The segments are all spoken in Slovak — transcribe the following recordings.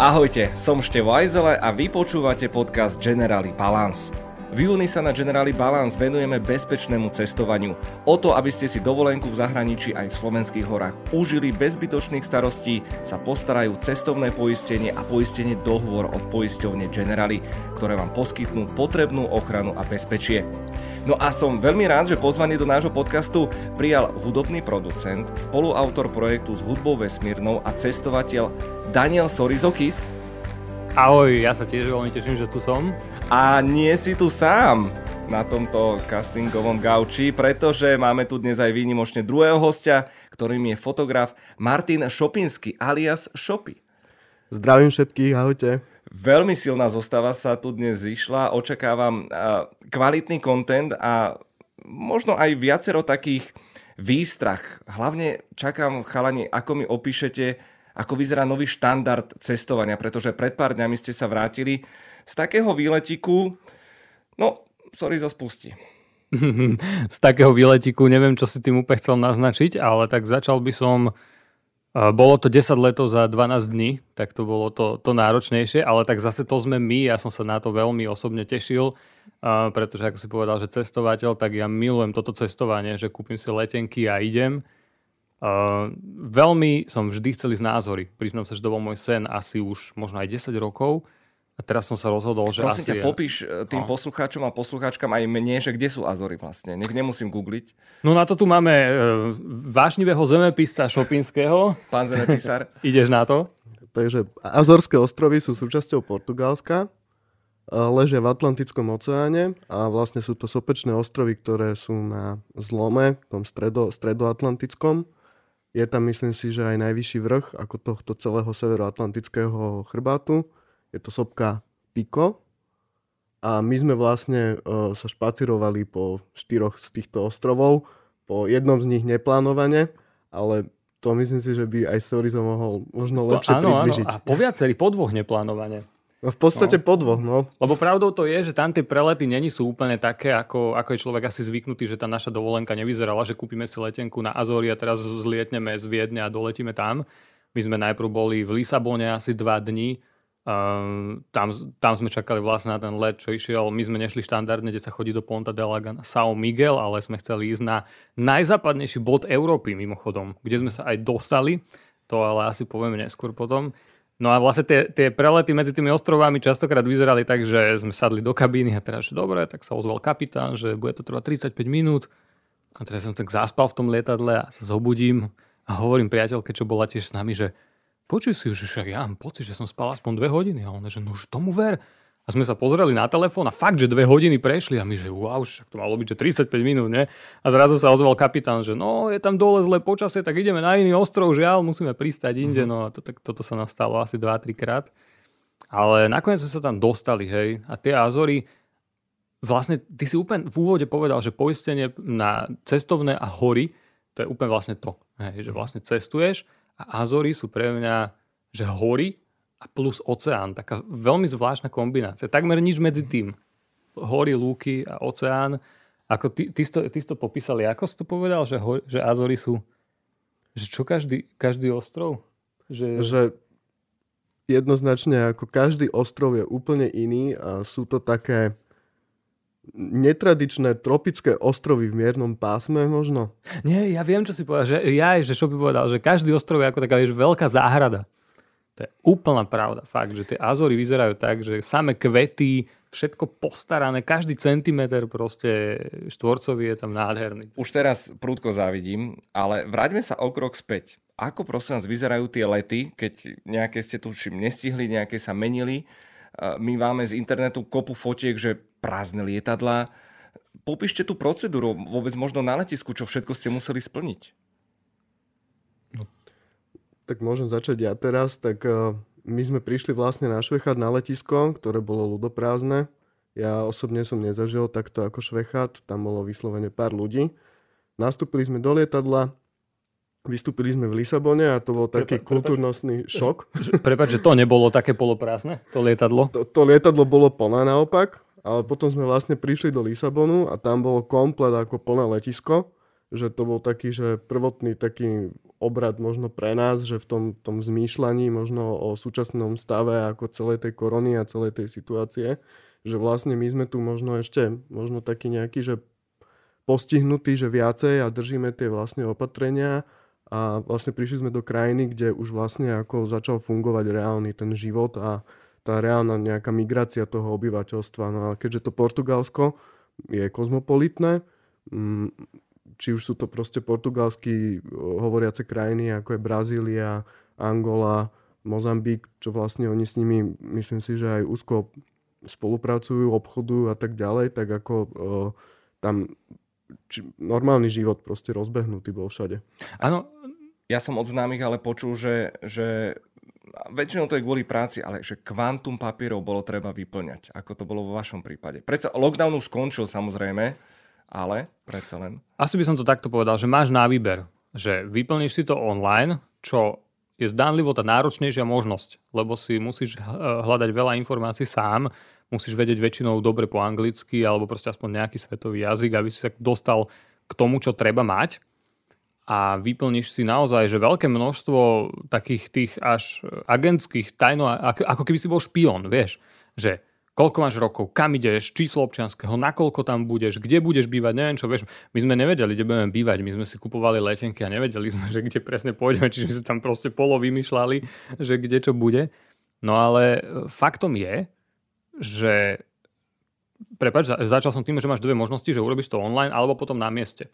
Ahojte, som Števo Ajzele a vy počúvate podcast Generali Balance. V júni sa na Generali Balance venujeme bezpečnému cestovaniu. O to, aby ste si dovolenku v zahraničí aj v slovenských horách užili bez zbytočných starostí, sa postarajú cestovné poistenie a poistenie dohovor od poisťovne Generali, ktoré vám poskytnú potrebnú ochranu a bezpečie. No a som veľmi rád, že pozvanie do nášho podcastu prijal hudobný producent, spoluautor projektu s hudbou vesmírnou a cestovateľ Daniel Sorizokis. Ahoj, ja sa tiež veľmi teším, že tu som. A nie si tu sám na tomto castingovom gauči, pretože máme tu dnes aj výnimočne druhého hostia, ktorým je fotograf Martin Šopinsky alias Šopy. Zdravím všetkých, ahojte. Veľmi silná zostava sa tu dnes zišla. Očakávam kvalitný kontent a možno aj viacero takých výstrach. Hlavne čakám, chalani, ako mi opíšete, ako vyzerá nový štandard cestovania, pretože pred pár dňami ste sa vrátili z takého výletiku, no, sorry zo spusti. z takého výletiku, neviem, čo si tým úplne chcel naznačiť, ale tak začal by som bolo to 10 letov za 12 dní, tak to bolo to, to náročnejšie, ale tak zase to sme my, ja som sa na to veľmi osobne tešil, pretože ako si povedal, že cestovateľ, tak ja milujem toto cestovanie, že kúpim si letenky a idem. veľmi som vždy chcel ísť názory. Priznám sa, že to bol môj sen asi už možno aj 10 rokov a teraz som sa rozhodol, že Prosím asi... ťa, popíš e, tým no. poslucháčom a poslucháčkam aj mne, že kde sú Azory vlastne. Nech nemusím googliť. No na to tu máme e, vášnivého zemepisca Šopinského. Pán zemepisár. Ideš na to? Takže Azorské ostrovy sú súčasťou Portugalska, e, ležia v Atlantickom oceáne a vlastne sú to sopečné ostrovy, ktoré sú na zlome, v tom stredo, stredoatlantickom. Je tam, myslím si, že aj najvyšší vrch ako tohto celého severoatlantického chrbátu je to sopka Pico a my sme vlastne uh, sa špacirovali po štyroch z týchto ostrovov, po jednom z nich neplánovane, ale to myslím si, že by aj Sorizo mohol možno no lepšie no, áno, približiť. Áno, a po viacerých, po dvoch neplánovane. No v podstate no. po dvoch, no. Lebo pravdou to je, že tam tie prelety není sú úplne také, ako, ako je človek asi zvyknutý, že tá naša dovolenka nevyzerala, že kúpime si letenku na Azory a teraz zlietneme z Viedne a doletíme tam. My sme najprv boli v Lisabone asi dva dní, Um, tam, tam sme čakali vlastne na ten let, čo išiel. My sme nešli štandardne, kde sa chodí do Ponta de Laga na São Miguel, ale sme chceli ísť na najzápadnejší bod Európy mimochodom, kde sme sa aj dostali. To ale asi povieme neskôr potom. No a vlastne tie, tie prelety medzi tými ostrovami častokrát vyzerali tak, že sme sadli do kabíny a teraz, že dobre, tak sa ozval kapitán, že bude to trvať 35 minút. A teraz som tak zaspal v tom lietadle a sa zobudím a hovorím priateľke, čo bola tiež s nami, že počuj si, že však ja mám pocit, že som spal aspoň dve hodiny. A on, že no už tomu ver. A sme sa pozreli na telefón a fakt, že dve hodiny prešli a my, že wow, však to malo byť, že 35 minút, ne? A zrazu sa ozval kapitán, že no, je tam dole zlé počasie, tak ideme na iný ostrov, žiaľ, musíme pristať inde, no a to, tak, toto sa nastalo asi 2-3 krát. Ale nakoniec sme sa tam dostali, hej, a tie Azory, vlastne ty si úplne v úvode povedal, že poistenie na cestovné a hory, to je úplne vlastne to, hej, že vlastne cestuješ a Azory sú pre mňa, že hory a plus oceán. Taká veľmi zvláštna kombinácia. Takmer nič medzi tým. Hory, lúky a oceán. Ako ty, ty, to, ty to popísali, ako si to povedal, že, hor, že Azory sú že čo každý, každý ostrov? Že... že jednoznačne ako každý ostrov je úplne iný a sú to také netradičné tropické ostrovy v miernom pásme možno? Nie, ja viem, čo si povedal. Že ja, že čo by povedal, že každý ostrov je ako taká vieš, veľká záhrada. To je úplná pravda. Fakt, že tie Azory vyzerajú tak, že samé kvety, všetko postarané, každý centimeter proste štvorcový je tam nádherný. Už teraz prúdko závidím, ale vráťme sa o krok späť. Ako prosím vás vyzerajú tie lety, keď nejaké ste tu nestihli, nejaké sa menili? My máme z internetu kopu fotiek, že prázdne lietadla. Popíšte tú procedúru, vôbec možno na letisku, čo všetko ste museli splniť. No, tak môžem začať ja teraz. Tak uh, my sme prišli vlastne na Švechat na letisko, ktoré bolo ľudoprázdne. Ja osobne som nezažil takto ako Švechat, tam bolo vyslovene pár ľudí. Nastúpili sme do lietadla, Vystúpili sme v Lisabone a to bol taký Prepa, kultúrnostný šok. Prepač, že to nebolo také poloprázdne, to lietadlo? To, to lietadlo bolo plné naopak ale potom sme vlastne prišli do Lisabonu a tam bolo komplet ako plné letisko. že to bol taký, že prvotný taký obrad možno pre nás, že v tom, tom zmýšľaní možno o súčasnom stave ako celej tej korony a celej tej situácie, že vlastne my sme tu možno ešte, možno taký nejaký, že postihnutí, že viacej a držíme tie vlastne opatrenia a vlastne prišli sme do krajiny, kde už vlastne ako začal fungovať reálny ten život a tá reálna nejaká migrácia toho obyvateľstva. No a keďže to Portugalsko je kozmopolitné, mm, či už sú to proste portugalsky hovoriace krajiny, ako je Brazília, Angola, Mozambik, čo vlastne oni s nimi, myslím si, že aj úzko spolupracujú, obchodujú a tak ďalej, tak ako uh, tam či, normálny život proste rozbehnutý bol všade. Áno, ja som od známych ale počul, že, že väčšinou to je kvôli práci, ale že kvantum papierov bolo treba vyplňať, ako to bolo vo vašom prípade. Predsa lockdown už skončil samozrejme, ale predsa len. Asi by som to takto povedal, že máš na výber, že vyplníš si to online, čo je zdánlivo tá náročnejšia možnosť, lebo si musíš hľadať veľa informácií sám, musíš vedieť väčšinou dobre po anglicky alebo proste aspoň nejaký svetový jazyk, aby si sa dostal k tomu, čo treba mať a vyplníš si naozaj že veľké množstvo takých tých až agentských tajno, ako, ako keby si bol špión, vieš, že koľko máš rokov, kam ideš, číslo občianského, nakoľko tam budeš, kde budeš bývať, neviem čo, vieš, my sme nevedeli, kde budeme bývať, my sme si kupovali letenky a nevedeli sme, že kde presne pôjdeme, čiže sme si tam proste polo vymýšľali, že kde čo bude. No ale faktom je, že Prepač, začal som tým, že máš dve možnosti, že urobíš to online alebo potom na mieste.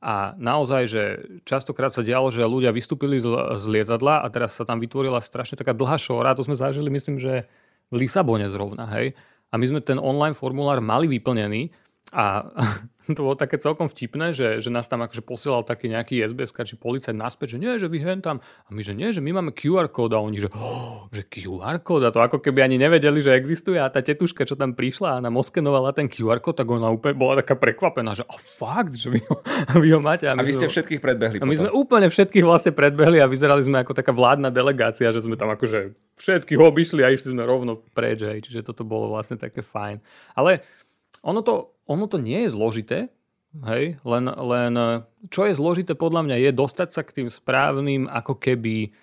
A naozaj, že častokrát sa dialo, že ľudia vystúpili z, lietadla a teraz sa tam vytvorila strašne taká dlhá šóra. To sme zažili, myslím, že v Lisabone zrovna, hej. A my sme ten online formulár mali vyplnený a to bolo také celkom vtipné, že, že nás tam akože posielal taký nejaký SBS či policajt naspäť, že nie, že vy hen tam. A my, že nie, že my máme QR kód a oni, že, oh, že QR kód a to ako keby ani nevedeli, že existuje a tá tetuška, čo tam prišla a nám oskenovala ten QR kód, tak ona úplne bola taká prekvapená, že oh, fakt, že vy ho, vy ho máte. A, a vy ste všetkých predbehli. A my potom. sme úplne všetkých vlastne predbehli a vyzerali sme ako taká vládna delegácia, že sme tam akože všetkých obišli a išli sme rovno preč, hej. čiže toto bolo vlastne také fajn. Ale ono to, ono to nie je zložité, hej, len, len čo je zložité podľa mňa je dostať sa k tým správnym ako keby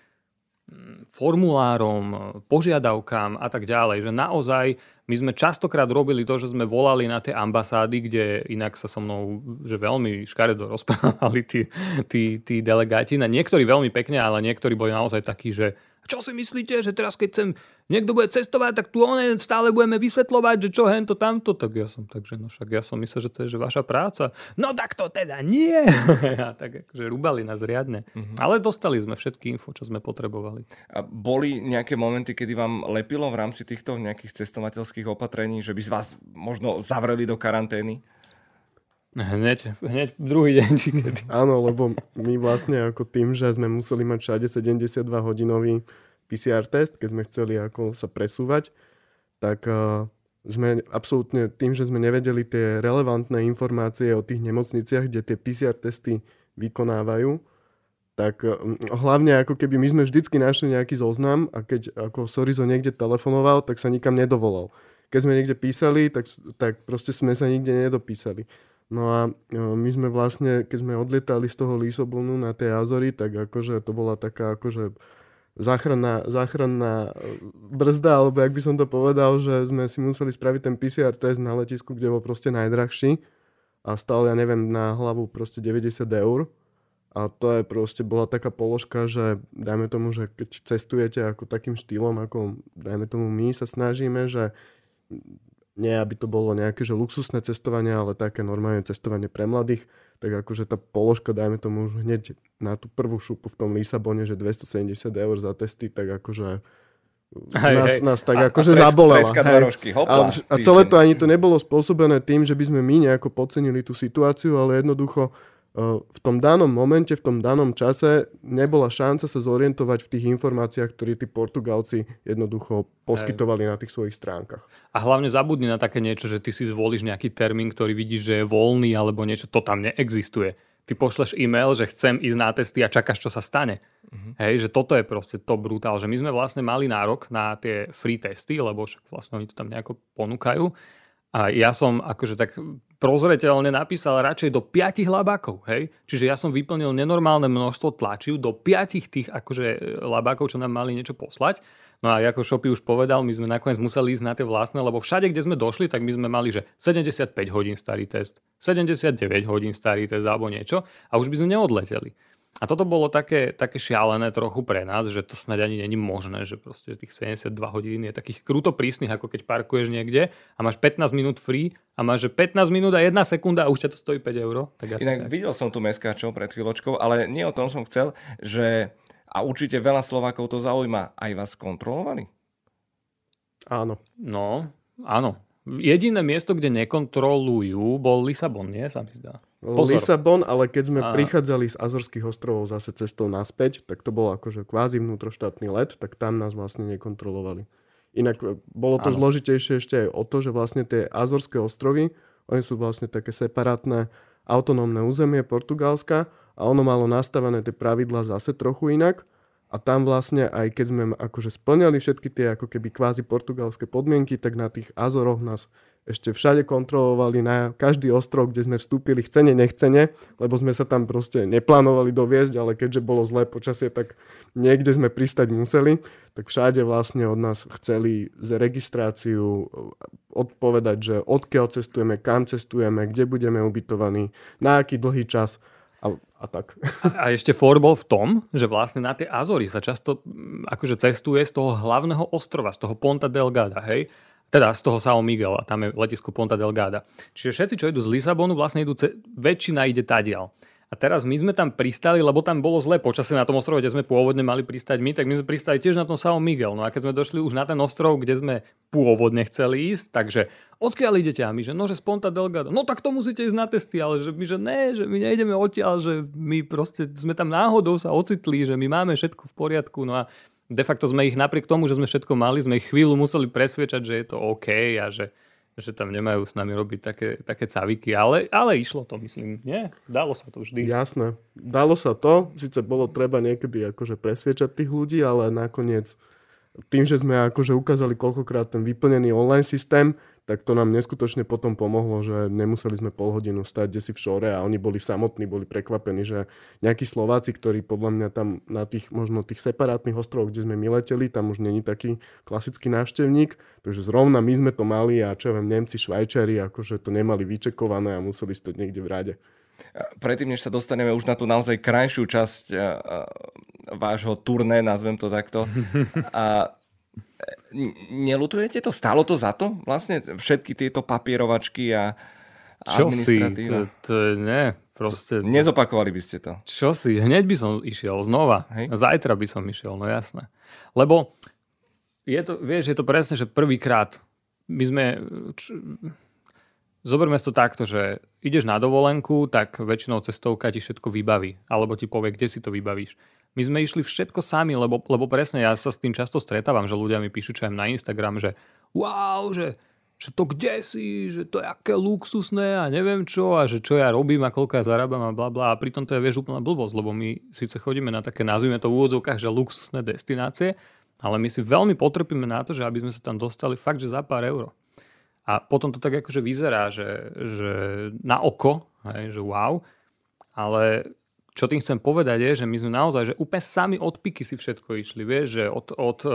mm, formulárom, požiadavkám a tak ďalej. Že naozaj my sme častokrát robili to, že sme volali na tie ambasády, kde inak sa so mnou že veľmi škaredo rozprávali tí, tí, tí delegáti. Na niektorí veľmi pekne, ale niektorí boli naozaj takí, že čo si myslíte, že teraz keď sem niekto bude cestovať, tak tu one stále budeme vysvetľovať, že čo hento tamto, tak ja som takže no však ja som myslel, že to je že vaša práca. No tak to teda nie. a tak akože rúbali nás riadne. Mm-hmm. Ale dostali sme všetky info, čo sme potrebovali. A boli nejaké momenty, kedy vám lepilo v rámci týchto nejakých cestovateľských opatrení, že by z vás možno zavreli do karantény? Hneď, hneď druhý deň, či kedy. Áno, lebo my vlastne ako tým, že sme museli mať všade 72 hodinový PCR test, keď sme chceli ako sa presúvať, tak uh, sme absolútne tým, že sme nevedeli tie relevantné informácie o tých nemocniciach, kde tie PCR testy vykonávajú, tak uh, hlavne ako keby my sme vždycky našli nejaký zoznam a keď ako Sorizo niekde telefonoval, tak sa nikam nedovolal. Keď sme niekde písali, tak, tak proste sme sa nikde nedopísali. No a e, my sme vlastne, keď sme odlietali z toho Lisabonu na tie Azory, tak akože to bola taká akože záchranná, záchranná e, brzda, alebo jak by som to povedal, že sme si museli spraviť ten PCR test na letisku, kde bol proste najdrahší a stal, ja neviem, na hlavu proste 90 eur. A to je proste bola taká položka, že dajme tomu, že keď cestujete ako takým štýlom, ako dajme tomu my sa snažíme, že nie aby to bolo nejaké že luxusné cestovanie, ale také normálne cestovanie pre mladých, tak akože tá položka, dajme tomu už hneď na tú prvú šupu v tom Lisabone, že 270 eur za testy, tak akože hej, nás, hej. nás tak a, akože a zabolela. Rožky, hopla, a, a celé to ani to nebolo spôsobené tým, že by sme my nejako podcenili tú situáciu, ale jednoducho v tom danom momente, v tom danom čase nebola šanca sa zorientovať v tých informáciách, ktoré tí Portugalci jednoducho poskytovali na tých svojich stránkach. A hlavne zabudni na také niečo, že ty si zvolíš nejaký termín, ktorý vidíš, že je voľný alebo niečo, to tam neexistuje. Ty pošleš e-mail, že chcem ísť na testy a čakáš, čo sa stane. Uh-huh. Hej, že toto je proste to brutál, že my sme vlastne mali nárok na tie free testy, lebo však vlastne oni to tam nejako ponúkajú A ja som akože tak prozreteľne napísal radšej do 5 labákov, hej? Čiže ja som vyplnil nenormálne množstvo tlačiv do 5 tých akože labákov, čo nám mali niečo poslať. No a ako Shopy už povedal, my sme nakoniec museli ísť na tie vlastné, lebo všade, kde sme došli, tak my sme mali, že 75 hodín starý test, 79 hodín starý test alebo niečo a už by sme neodleteli. A toto bolo také, také šialené trochu pre nás, že to snad ani není možné, že proste tých 72 hodín je takých kruto prísnych, ako keď parkuješ niekde a máš 15 minút free a máš že 15 minút a 1 sekunda a už ťa to stojí 5 eur. Tak Inak tak. videl som tu meskáčov pred chvíľočkou, ale nie o tom som chcel, že a určite veľa Slovákov to zaujíma. Aj vás kontrolovali? Áno. No, áno. Jediné miesto, kde nekontrolujú, bol Lisabon, nie? Sa mi zdá. Pozor. Lisabon, ale keď sme a... prichádzali z Azorských ostrovov zase cestou naspäť, tak to bolo akože kvázi vnútroštátny let, tak tam nás vlastne nekontrolovali. Inak e, bolo to ano. zložitejšie ešte aj o to, že vlastne tie Azorské ostrovy, oni sú vlastne také separátne autonómne územie Portugalska a ono malo nastavené tie pravidla zase trochu inak a tam vlastne aj keď sme akože splňali všetky tie ako keby kvázi portugalské podmienky, tak na tých Azoroch nás ešte všade kontrolovali na každý ostrov, kde sme vstúpili chcene, nechcene, lebo sme sa tam proste neplánovali doviezť, ale keďže bolo zlé počasie, tak niekde sme pristať museli, tak všade vlastne od nás chceli z registráciu odpovedať, že odkiaľ cestujeme, kam cestujeme, kde budeme ubytovaní, na aký dlhý čas a, a tak. A, a ešte for bol v tom, že vlastne na tie Azory sa často mm, akože cestuje z toho hlavného ostrova, z toho Ponta Delgada, hej? Teda z toho São Miguel a tam je letisko Ponta Delgada. Čiže všetci, čo idú z Lisabonu, vlastne idú, ce- väčšina ide tadiaľ. A teraz my sme tam pristali, lebo tam bolo zlé počasie na tom ostrove, kde sme pôvodne mali pristať my, tak my sme pristali tiež na tom São Miguel. No a keď sme došli už na ten ostrov, kde sme pôvodne chceli ísť, takže odkiaľ idete? A my, že no, že z Ponta Delgado. No tak to musíte ísť na testy, ale že my, že ne, že my nejdeme odtiaľ, že my proste sme tam náhodou sa ocitli, že my máme všetko v poriadku. No a de facto sme ich napriek tomu, že sme všetko mali, sme ich chvíľu museli presvedčať, že je to OK a že že tam nemajú s nami robiť také, také caviky, ale, ale išlo to, myslím, nie? Dalo sa to vždy. Jasné, dalo sa to, síce bolo treba niekedy akože presviečať tých ľudí, ale nakoniec tým, že sme akože ukázali koľkokrát ten vyplnený online systém, tak to nám neskutočne potom pomohlo, že nemuseli sme pol hodinu stať kde si v šore a oni boli samotní, boli prekvapení, že nejakí Slováci, ktorí podľa mňa tam na tých možno tých separátnych ostrovoch, kde sme my leteli, tam už není taký klasický návštevník, takže zrovna my sme to mali a čo ja viem, Nemci, Švajčari, akože to nemali vyčekované a museli stať niekde v rade. Predtým, než sa dostaneme už na tú naozaj krajšiu časť vášho turné, nazvem to takto, a Nelutujete to? Stalo to za to? Vlastne všetky tieto papierovačky a Čo administratíva? Si? To, to, nie, proste... Nezopakovali by ste to? Čo si? Hneď by som išiel znova. Hej. Zajtra by som išiel, no jasné. Lebo je to, vieš, je to presne, že prvýkrát my sme... Č... Zoberme si to takto, že ideš na dovolenku, tak väčšinou cestovka ti všetko vybaví. Alebo ti povie, kde si to vybavíš. My sme išli všetko sami, lebo, lebo presne ja sa s tým často stretávam, že ľudia mi píšu čo aj na Instagram, že wow, že, že to kde si, že to je aké luxusné a neviem čo a že čo ja robím a koľko ja zarábam a bla bla a pritom to je vieš úplná blbosť, lebo my síce chodíme na také, nazvime to v úvodzovkách, že luxusné destinácie, ale my si veľmi potrpíme na to, že aby sme sa tam dostali fakt, že za pár euro. A potom to tak akože vyzerá, že, že na oko, hej, že wow, ale čo tým chcem povedať je, že my sme naozaj, že úplne sami od piky si všetko išli, vieš, že od, od e,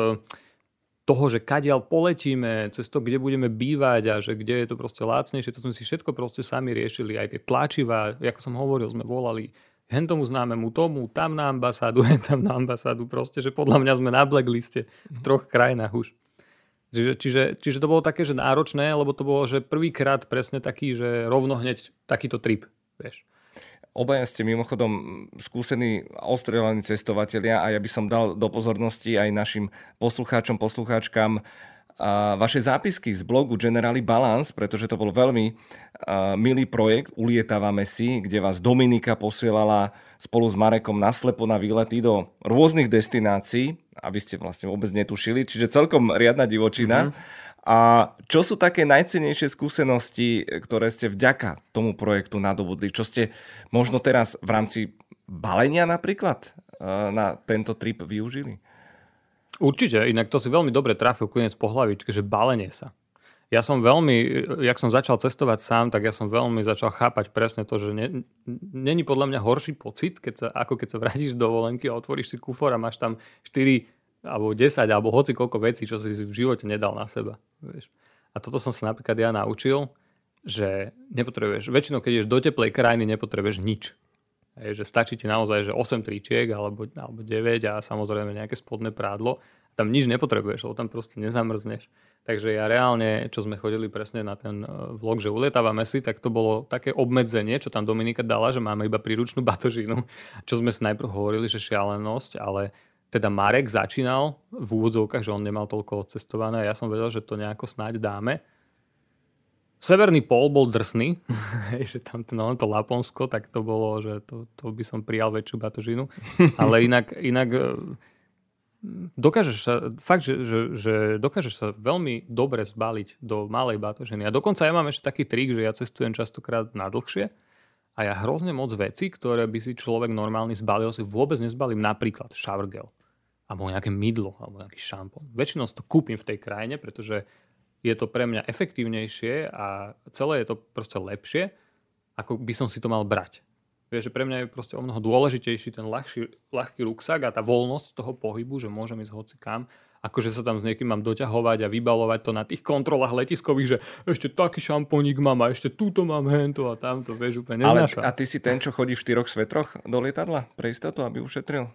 toho, že kadiaľ poletíme, cez to, kde budeme bývať a že kde je to proste lácnejšie, to sme si všetko proste sami riešili, aj tie tlačivá, ako som hovoril, sme volali hen tomu známemu tomu, tam na ambasádu, hen tam na ambasádu, proste, že podľa mňa sme na blackliste v troch krajinách už. Čiže, čiže, čiže to bolo také, že náročné, lebo to bolo, že prvýkrát presne taký, že rovno hneď takýto trip, vieš. Obaja ste mimochodom skúsení ostrelení cestovatelia a ja by som dal do pozornosti aj našim poslucháčom, poslucháčkam a vaše zápisky z blogu Generali Balance, pretože to bol veľmi uh, milý projekt Ulietávame si, kde vás Dominika posielala spolu s Marekom naslepo na výlety do rôznych destinácií, aby ste vlastne vôbec netušili, čiže celkom riadna divočina. Mm-hmm. A čo sú také najcenejšie skúsenosti, ktoré ste vďaka tomu projektu nadobudli? Čo ste možno teraz v rámci balenia napríklad eh, na tento trip využili? Určite, inak to si veľmi dobre trafil klinec po hlavičke, že balenie sa. Ja som veľmi, jak som začal cestovať sám, tak ja som veľmi začal chápať presne to, že není podľa mňa horší pocit, keď sa, ako keď sa vrátiš z dovolenky a otvoríš si kufor a máš tam 4 alebo 10 alebo hoci koľko vecí, čo si v živote nedal na seba. Vieš. A toto som sa napríklad ja naučil, že nepotrebuješ, väčšinou keď ideš do teplej krajiny, nepotrebuješ nič. Hej, že stačí ti naozaj, že 8 tričiek alebo, alebo 9 a samozrejme nejaké spodné prádlo. Tam nič nepotrebuješ, lebo tam proste nezamrzneš. Takže ja reálne, čo sme chodili presne na ten e, vlog, že ulietávame si, tak to bolo také obmedzenie, čo tam Dominika dala, že máme iba príručnú batožinu, čo sme si najprv hovorili, že šialenosť, ale teda Marek začínal v úvodzovkách, že on nemal toľko odcestované a ja som vedel, že to nejako snáď dáme. Severný pol bol drsný, že tam to, no, to Laponsko, tak to bolo, že to, to by som prijal väčšiu batožinu. Ale inak, inak e, dokážeš sa, fakt, že, že, že dokážeš sa veľmi dobre zbaliť do malej batožiny. A dokonca ja mám ešte taký trik, že ja cestujem častokrát na dlhšie a ja hrozne moc veci, ktoré by si človek normálny zbalil, si vôbec nezbalím. Napríklad shower gel, alebo nejaké mydlo, alebo nejaký šampón. Väčšinou si to kúpim v tej krajine, pretože je to pre mňa efektívnejšie a celé je to proste lepšie, ako by som si to mal brať. Vieš, že pre mňa je proste o mnoho dôležitejší ten ľahší, ľahký ruksak a tá voľnosť toho pohybu, že môžem ísť hoci kam, ako že sa tam s niekým mám doťahovať a vybalovať to na tých kontrolách letiskových, že ešte taký šampónik mám a ešte túto mám hento a tamto, vieš, úplne neznáša. Ale a ty si ten, čo chodí v štyroch svetroch do lietadla pre istotu, aby ušetril?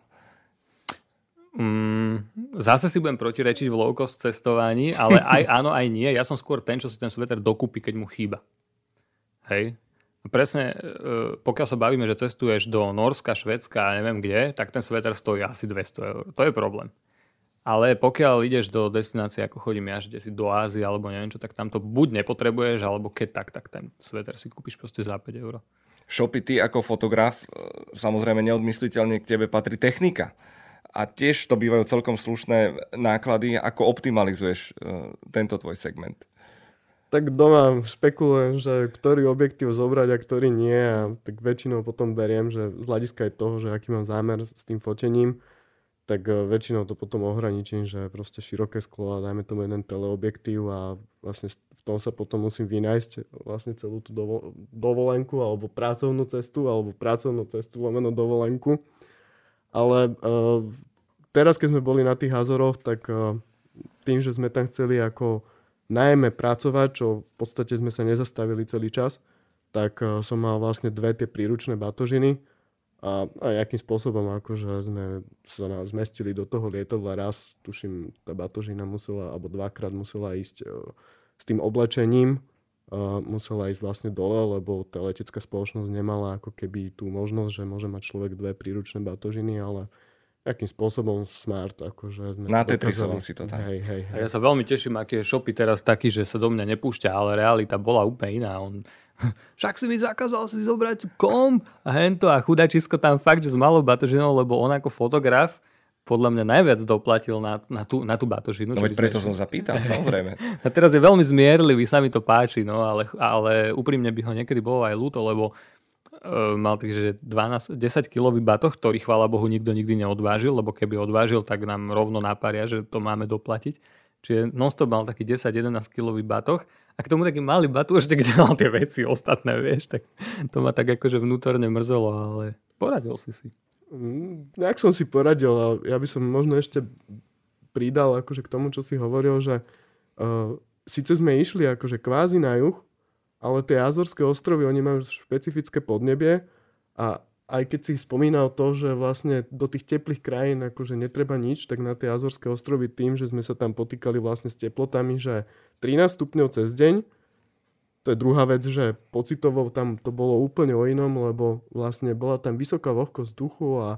Mm, zase si budem protirečiť v low-cost cestovaní, ale aj áno, aj nie. Ja som skôr ten, čo si ten sveter dokúpi, keď mu chýba. Hej. Presne, e, pokiaľ sa bavíme, že cestuješ do Norska, Švedska a neviem kde, tak ten sveter stojí asi 200 eur. To je problém. Ale pokiaľ ideš do destinácie, ako chodím ja, že si do Ázie alebo neviem čo, tak tam to buď nepotrebuješ, alebo keď tak, tak ten sveter si kúpiš proste za 5 eur. Shopy, ty ako fotograf, e, samozrejme neodmysliteľne k tebe patrí technika a tiež to bývajú celkom slušné náklady. Ako optimalizuješ uh, tento tvoj segment? Tak doma špekulujem, že ktorý objektív zobrať a ktorý nie a tak väčšinou potom beriem, že z hľadiska aj toho, že aký mám zámer s tým fotením, tak e, väčšinou to potom ohraničím, že proste široké sklo a dajme tomu jeden teleobjektív a vlastne v tom sa potom musím vynájsť vlastne celú tú dovolenku alebo pracovnú cestu alebo pracovnú cestu lomeno dovolenku. Ale uh, teraz, keď sme boli na tých Azoroch, tak uh, tým, že sme tam chceli ako najmä pracovať, čo v podstate sme sa nezastavili celý čas, tak uh, som mal vlastne dve tie príručné batožiny a, a akým spôsobom akože sme sa zmestili do toho lietadla raz, tuším, tá batožina musela, alebo dvakrát musela ísť uh, s tým oblečením, uh, musela ísť vlastne dole, lebo tá letecká spoločnosť nemala ako keby tú možnosť, že môže mať človek dve príručné batožiny, ale akým spôsobom smart, akože sme Na Tetrisovom si to tam. Hej, hej, hej. Ja sa veľmi teším, aký je Shopy teraz taký, že sa do mňa nepúšťa, ale realita bola úplne iná. On, však si mi zakázal si zobrať komp a hento a chudačisko tam fakt, že s malou batožinou, lebo on ako fotograf podľa mňa najviac doplatil na, na, tú, na tú batožinu. No veď preto sme... som zapýtal, samozrejme. a teraz je veľmi zmierlivý, sa mi to páči, no, ale, ale úprimne by ho niekedy bolo aj ľúto, lebo mal tých, že 12, 10 kilový batoh, ktorý chvála Bohu nikto nikdy neodvážil, lebo keby odvážil, tak nám rovno napária, že to máme doplatiť. Čiže nonstop mal taký 10-11 kilový batoh a k tomu taký malý batúž, kde mal tie veci ostatné, vieš, tak to ma tak akože vnútorne mrzelo, ale poradil si si. Mm, nejak som si poradil a ja by som možno ešte pridal akože k tomu, čo si hovoril, že uh, síce sme išli akože kvázi na juh, ale tie Azorské ostrovy, oni majú špecifické podnebie a aj keď si spomínal to, že vlastne do tých teplých krajín akože netreba nič, tak na tie Azorské ostrovy tým, že sme sa tam potýkali vlastne s teplotami, že 13 stupňov cez deň, to je druhá vec, že pocitovo tam to bolo úplne o inom, lebo vlastne bola tam vysoká vlhkosť vzduchu a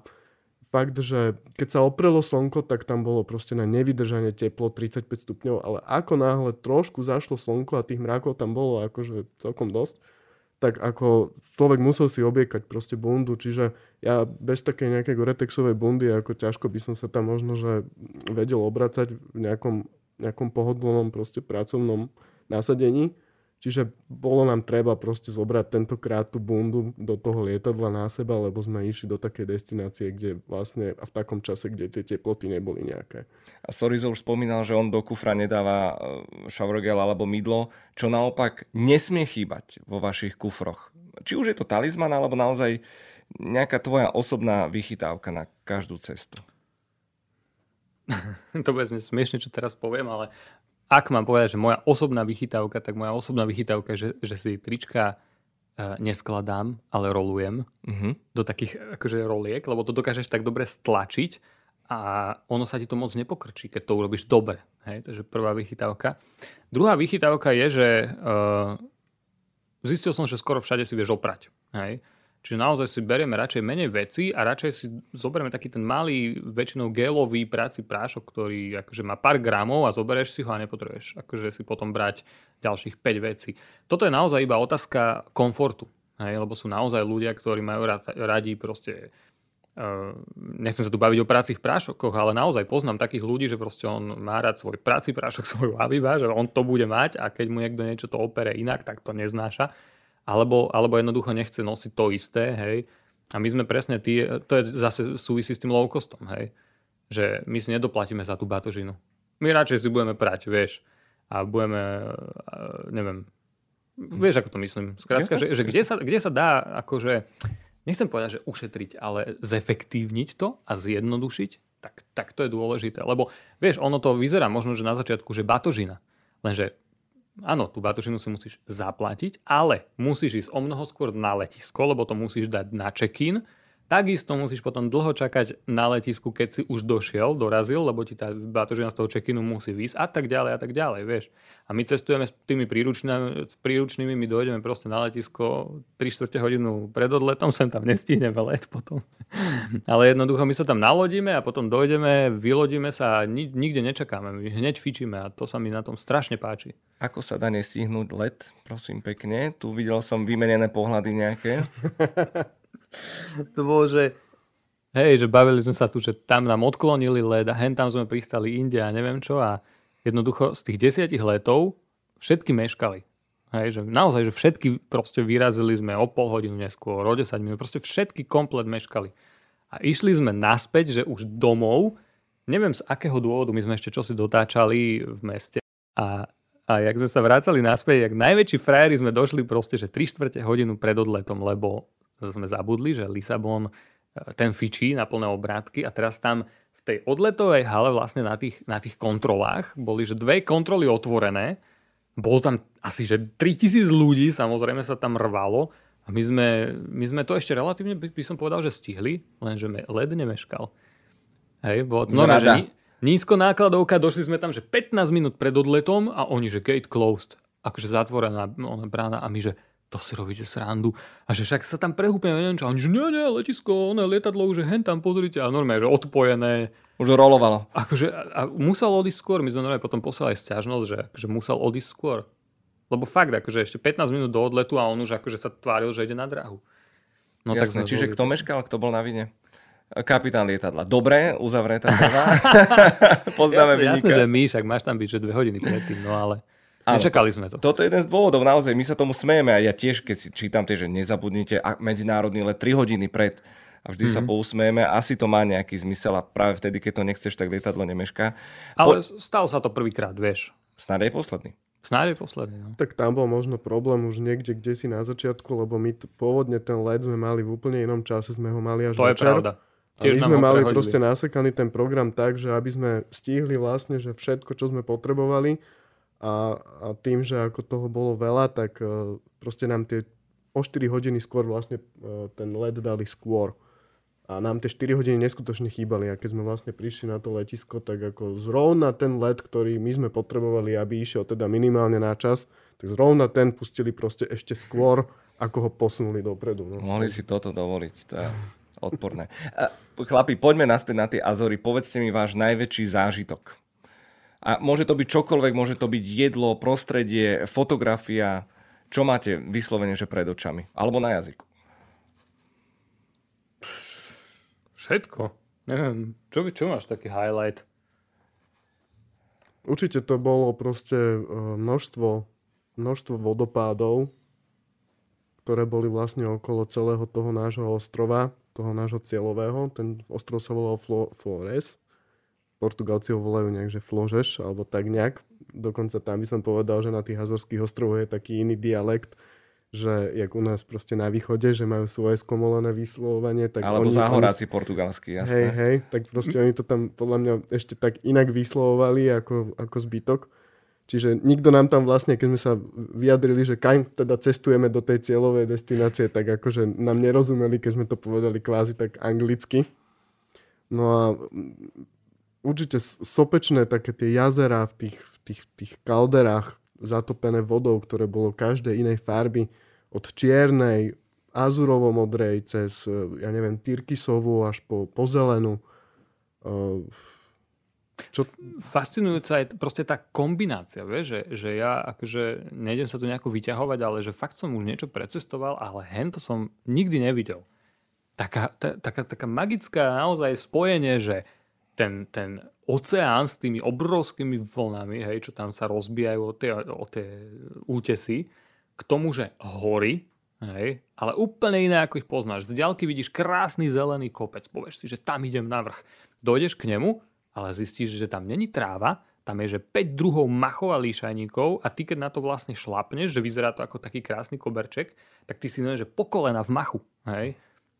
fakt, že keď sa oprelo slnko, tak tam bolo proste na nevydržanie teplo 35 stupňov, ale ako náhle trošku zašlo slnko a tých mrakov tam bolo akože celkom dosť, tak ako človek musel si obiekať proste bundu, čiže ja bez takej nejakej goretexovej bundy, ako ťažko by som sa tam možno, že vedel obracať v nejakom, nejakom pohodlnom proste pracovnom nasadení Čiže bolo nám treba proste zobrať tentokrát tú bundu do toho lietadla na seba, lebo sme išli do takej destinácie, kde vlastne a v takom čase, kde tie teploty neboli nejaké. A Sorizo už spomínal, že on do kufra nedáva e, showergel alebo mydlo, čo naopak nesmie chýbať vo vašich kufroch. Či už je to talizman, alebo naozaj nejaká tvoja osobná vychytávka na každú cestu. to bude smiešne, čo teraz poviem, ale ak mám povedať, že moja osobná vychytávka, tak moja osobná vychytávka je, že, že si trička uh, neskladám, ale rolujem uh-huh. do takých akože roliek, lebo to dokážeš tak dobre stlačiť a ono sa ti to moc nepokrčí, keď to urobíš dobre. Hej? Takže prvá vychytávka. Druhá vychytávka je, že uh, zistil som, že skoro všade si vieš oprať. Hej? Čiže naozaj si berieme radšej menej veci a radšej si zoberieme taký ten malý, väčšinou gelový práci prášok, ktorý akože má pár gramov a zoberieš si ho a nepotrebuješ akože si potom brať ďalších 5 vecí. Toto je naozaj iba otázka komfortu. Hej, lebo sú naozaj ľudia, ktorí majú radi proste Uh, nechcem sa tu baviť o práci v prášokoch, ale naozaj poznám takých ľudí, že proste on má rád svoj práci prášok, svoju aviva, že on to bude mať a keď mu niekto niečo to opere inak, tak to neznáša alebo, alebo jednoducho nechce nosiť to isté, hej. A my sme presne tí, to je zase súvisí s tým low costom, hej. Že my si nedoplatíme za tú batožinu. My radšej si budeme prať, vieš. A budeme, neviem, vieš, ako to myslím. Skrátka, že, že kde, sa, kde sa dá, akože, nechcem povedať, že ušetriť, ale zefektívniť to a zjednodušiť, tak, tak to je dôležité. Lebo, vieš, ono to vyzerá možno, že na začiatku, že batožina. Lenže áno, tú batožinu si musíš zaplatiť, ale musíš ísť o mnoho skôr na letisko, lebo to musíš dať na check-in Takisto musíš potom dlho čakať na letisku, keď si už došiel, dorazil, lebo ti tá batožina z toho čekinu musí výsť a tak ďalej a tak ďalej, vieš. A my cestujeme s tými príručnými, s príručnými, my dojdeme proste na letisko 3 čtvrte hodinu pred odletom, sem tam nestihneme let potom. Ale jednoducho my sa tam nalodíme a potom dojdeme, vylodíme sa a ni- nikde nečakáme, my hneď fičíme a to sa mi na tom strašne páči. Ako sa dá nestihnúť let, prosím pekne? Tu videl som vymenené pohľady nejaké. to bolo, že hej, že bavili sme sa tu, že tam nám odklonili led a hen tam sme pristali inde a neviem čo a jednoducho z tých desiatich letov všetky meškali. Hej, že naozaj, že všetky proste vyrazili sme o pol hodinu neskôr, o 10 minút, proste všetky komplet meškali. A išli sme naspäť, že už domov, neviem z akého dôvodu, my sme ešte čosi dotáčali v meste a, a jak sme sa vracali naspäť, jak najväčší frajeri sme došli proste, že 3 čtvrte hodinu pred odletom, lebo sme zabudli, že Lisabon e, ten fičí na plné obrátky a teraz tam v tej odletovej hale vlastne na tých, na tých kontrolách boli, že dve kontroly otvorené, bolo tam asi, že 3000 ľudí, samozrejme sa tam rvalo. A my sme, my sme to ešte relatívne, by som povedal, že stihli, lenže led nemeškal. Hej, bolo, no, že nízko nákladovka, došli sme tam, že 15 minút pred odletom a oni, že gate closed, akože zatvorená brána a my, že to si robíte srandu. A že však sa tam prehúpime, neviem čo. A oni, že nie, nie, letisko, ono lietadlo už je hen tam, pozrite. A normálne, že odpojené. Už rolovalo. Akože, a musel odísť skôr. My sme normálne potom poslali stiažnosť, že že musel odísť skôr. Lebo fakt, akože ešte 15 minút do odletu a on už akože sa tváril, že ide na drahu. No Jasné, tak čiže kto meškal, kto bol na vine? Kapitán lietadla. Dobre, uzavretá Poznáme jasne, jasne, že my, však máš tam byť, že dve hodiny predtým, no ale... Áno, Nečakali sme to. Toto je jeden z dôvodov, naozaj, my sa tomu smejeme a ja tiež, keď si čítam tie, že nezabudnite medzinárodný let 3 hodiny pred a vždy mm-hmm. sa mhm. pousmejeme, asi to má nejaký zmysel a práve vtedy, keď to nechceš, tak lietadlo nemešká. Ale po... stalo sa to prvýkrát, vieš. Snáď aj posledný. Snáď aj posledný, no. Tak tam bol možno problém už niekde, kde si na začiatku, lebo my t- pôvodne ten let sme mali v úplne inom čase, sme ho mali až To večer. je pravda. Tiež a my sme mali prehodili. proste nasekaný ten program tak, že aby sme stihli vlastne, že všetko, čo sme potrebovali, a, a tým, že ako toho bolo veľa, tak uh, proste nám tie o 4 hodiny skôr vlastne uh, ten let dali skôr. A nám tie 4 hodiny neskutočne chýbali. A keď sme vlastne prišli na to letisko, tak ako zrovna ten let, ktorý my sme potrebovali, aby išiel teda minimálne na čas, tak zrovna ten pustili proste ešte skôr, ako ho posunuli dopredu. No. Mohli si toto dovoliť. To je odporné. Chlapi, poďme naspäť na tie Azory. Povedzte mi váš najväčší zážitok a môže to byť čokoľvek, môže to byť jedlo, prostredie, fotografia. Čo máte vyslovene, že pred očami? Alebo na jazyku? Všetko. Neviem, čo, čo máš taký highlight? Určite to bolo proste e, množstvo množstvo vodopádov, ktoré boli vlastne okolo celého toho nášho ostrova, toho nášho cieľového. Ten ostrov sa volal Flo- Flores. Portugalci ho volajú nejak, že Fložeš, alebo tak nejak. Dokonca tam by som povedal, že na tých Azorských ostrovoch je taký iný dialekt, že jak u nás proste na východe, že majú svoje skomolené vyslovovanie. Tak Alebo oni, záhoráci oni, portugalskí, Hej, jasné. hej, tak proste oni to tam podľa mňa ešte tak inak vyslovovali ako, ako zbytok. Čiže nikto nám tam vlastne, keď sme sa vyjadrili, že kam teda cestujeme do tej cieľovej destinácie, tak akože nám nerozumeli, keď sme to povedali kvázi tak anglicky. No a určite sopečné také tie jazera v tých, v tých, tých kalderách zatopené vodou, ktoré bolo každej inej farby, od čiernej, azurovo-modrej, cez, eh, ja neviem, tyrkysovú až po, po zelenú. Uh, čo, fascinujúca je proste tá kombinácia, vieš, že, že ja akože nejdem sa tu nejako vyťahovať, ale že fakt som už niečo precestoval, ale hen to som nikdy nevidel. Taká, ta, taká, taká magická naozaj spojenie, že ten, ten oceán s tými obrovskými vlnami, hej, čo tam sa rozbijajú o tie, o tie útesy, k tomu, že hory, hej, ale úplne iné, ako ich poznáš. Z ďalky vidíš krásny zelený kopec, povieš si, že tam idem na vrch. Dojdeš k nemu, ale zistíš, že tam není tráva, tam je, že 5 druhov machov a líšajníkov a ty, keď na to vlastne šlapneš, že vyzerá to ako taký krásny koberček, tak ty si neviem, že po v machu, hej.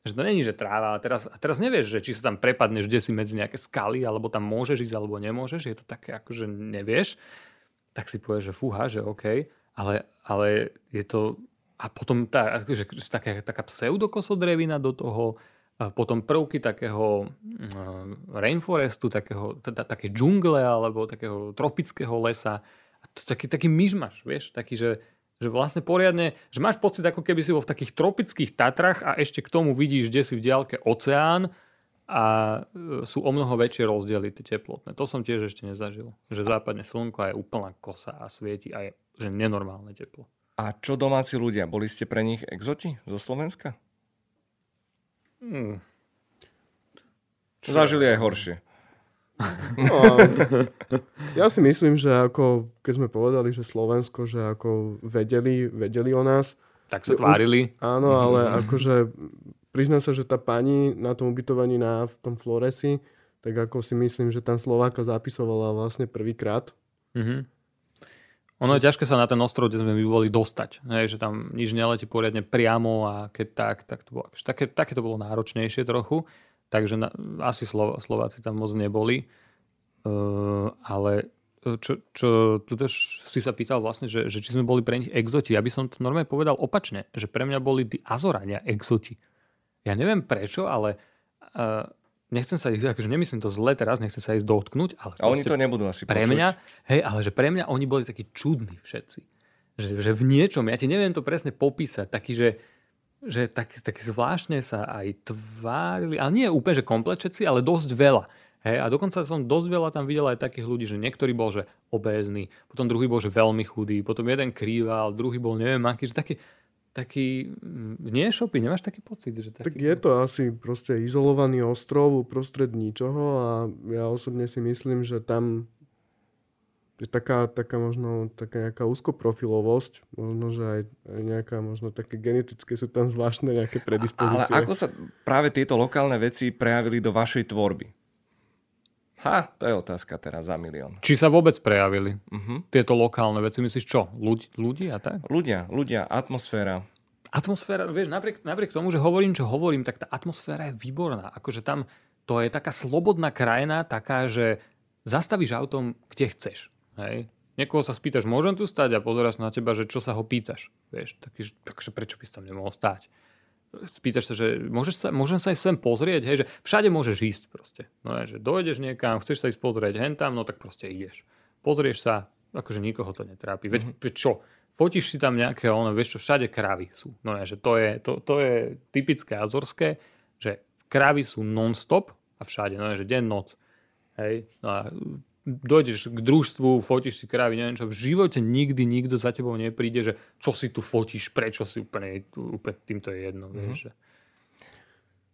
Že to není, že tráva. A teraz, a teraz nevieš, že či sa tam prepadneš kde si medzi nejaké skaly, alebo tam môžeš ísť, alebo nemôžeš. Je to také, ako že nevieš. Tak si povieš, že fúha, že OK. Ale, ale je to... A potom tá, akože, taká, taká pseudokosodrevina do toho, a potom prvky takého rainforestu, takého, teda, také džungle alebo takého tropického lesa. A to, taký, taký myšmaš, vieš, taký, že, že vlastne poriadne, že máš pocit, ako keby si bol v takých tropických Tatrach a ešte k tomu vidíš, kde si v diálke oceán a e, sú o mnoho väčšie rozdiely tie teplotné. To som tiež ešte nezažil. Že západne slnko je úplná kosa a svieti a je že nenormálne teplo. A čo domáci ľudia? Boli ste pre nich exoti zo Slovenska? Hmm. Zažili aj horšie. No, ja si myslím, že ako, keď sme povedali, že Slovensko, že ako vedeli, vedeli o nás, Tak sa tvárili. áno, ale akože priznám sa, že tá pani na tom ubytovaní na v tom Floresi, tak ako si myslím, že tam Slováka zapisovala vlastne prvýkrát. Mhm. Ono je ťažké sa na ten ostrov, kde sme my boli, dostať. Hej, že tam nič neletí poriadne priamo a keď tak, tak to bolo, akože také, také to bolo náročnejšie trochu. Takže na, asi Slo, Slováci tam moc neboli. Uh, ale čo, čo tu tež si sa pýtal vlastne, že, že či sme boli pre nich exoti. Ja by som to normálne povedal opačne, že pre mňa boli Azorania exoti. Ja neviem prečo, ale uh, nechcem sa ich, akože nemyslím to zle teraz, nechcem sa ísť dotknúť, ale A oni to nebudú asi pre počuť. mňa, hej, ale že pre mňa oni boli takí čudní všetci. Že, že v niečom, ja ti neviem to presne popísať, taký, že, že tak, tak zvláštne sa aj tvárili, ale nie úplne, že komplet všetci, ale dosť veľa. Hej, a dokonca som dosť veľa tam videl aj takých ľudí, že niektorý bol, že obézny, potom druhý bol, že veľmi chudý, potom jeden krýval, druhý bol neviem aký, že taký, taký, mm, nie šopy, nemáš taký pocit? Že taký, Tak je to asi proste izolovaný ostrov uprostred ničoho a ja osobne si myslím, že tam je taká, taká možno taká nejaká úzkoprofilovosť, možno, že aj, aj nejaká, možno také genetické sú tam zvláštne nejaké Ale predispozície. ako sa práve tieto lokálne veci prejavili do vašej tvorby? Ha, to je otázka teraz za milión. Či sa vôbec prejavili Mhm. tieto lokálne veci? Myslíš čo? Ľudí, ľudí a tak? Ľudia, ľudia, atmosféra. Atmosféra, vieš, napriek, napriek tomu, že hovorím, čo hovorím, tak tá atmosféra je výborná. Akože tam to je taká slobodná krajina, taká, že zastavíš autom, kde chceš. Hej? Niekoho sa spýtaš, môžem tu stať a pozera sa na teba, že čo sa ho pýtaš. Vieš, taký, že, takže prečo by si tam nemohol stáť? Spýtaš sa, že môžeš sa, môžem sa aj sem pozrieť, hej, že všade môžeš ísť proste. No je, že dojdeš niekam, chceš sa ísť pozrieť hentam, no tak proste ideš. Pozrieš sa, akože nikoho to netrápi. Veď, veď čo? Fotíš si tam nejaké, ono, vieš čo, všade kravy sú. No je, že to je, to, to je typické azorské, že kravy sú non-stop a všade, no je, že deň, noc. Hej, no a dojdeš k družstvu, fotíš si kravy, neviem čo, v živote nikdy nikto za tebou nepríde, že čo si tu fotíš, prečo si úplne, úplne týmto je jedno, mm-hmm. vieš. Že...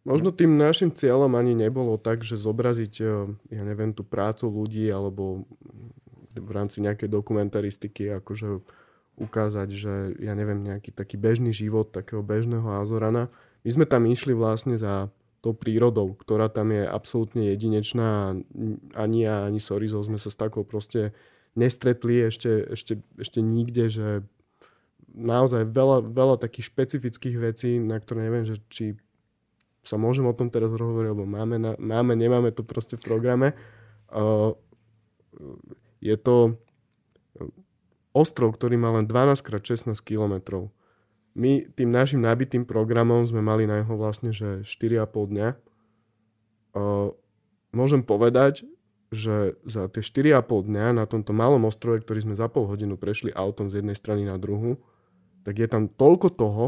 Možno tým našim cieľom ani nebolo tak, že zobraziť, eh, ja neviem, tú prácu ľudí alebo v rámci nejakej dokumentaristiky akože ukázať, že ja neviem, nejaký taký bežný život takého bežného Azorana. My sme tam išli vlastne za tou prírodou, ktorá tam je absolútne jedinečná. Ani ja, ani Sorizo sme sa s takou proste nestretli ešte, ešte, ešte nikde, že naozaj veľa, veľa takých špecifických vecí, na ktoré neviem, že či sa môžem o tom teraz rozhovoriť, lebo máme, na, máme, nemáme to proste v programe. Uh, je to ostrov, ktorý má len 12x16 km. My tým našim nabitým programom sme mali na jeho vlastne že 4,5 dňa. Môžem povedať, že za tie 4,5 dňa na tomto malom ostrove, ktorý sme za pol hodinu prešli autom z jednej strany na druhú, tak je tam toľko toho,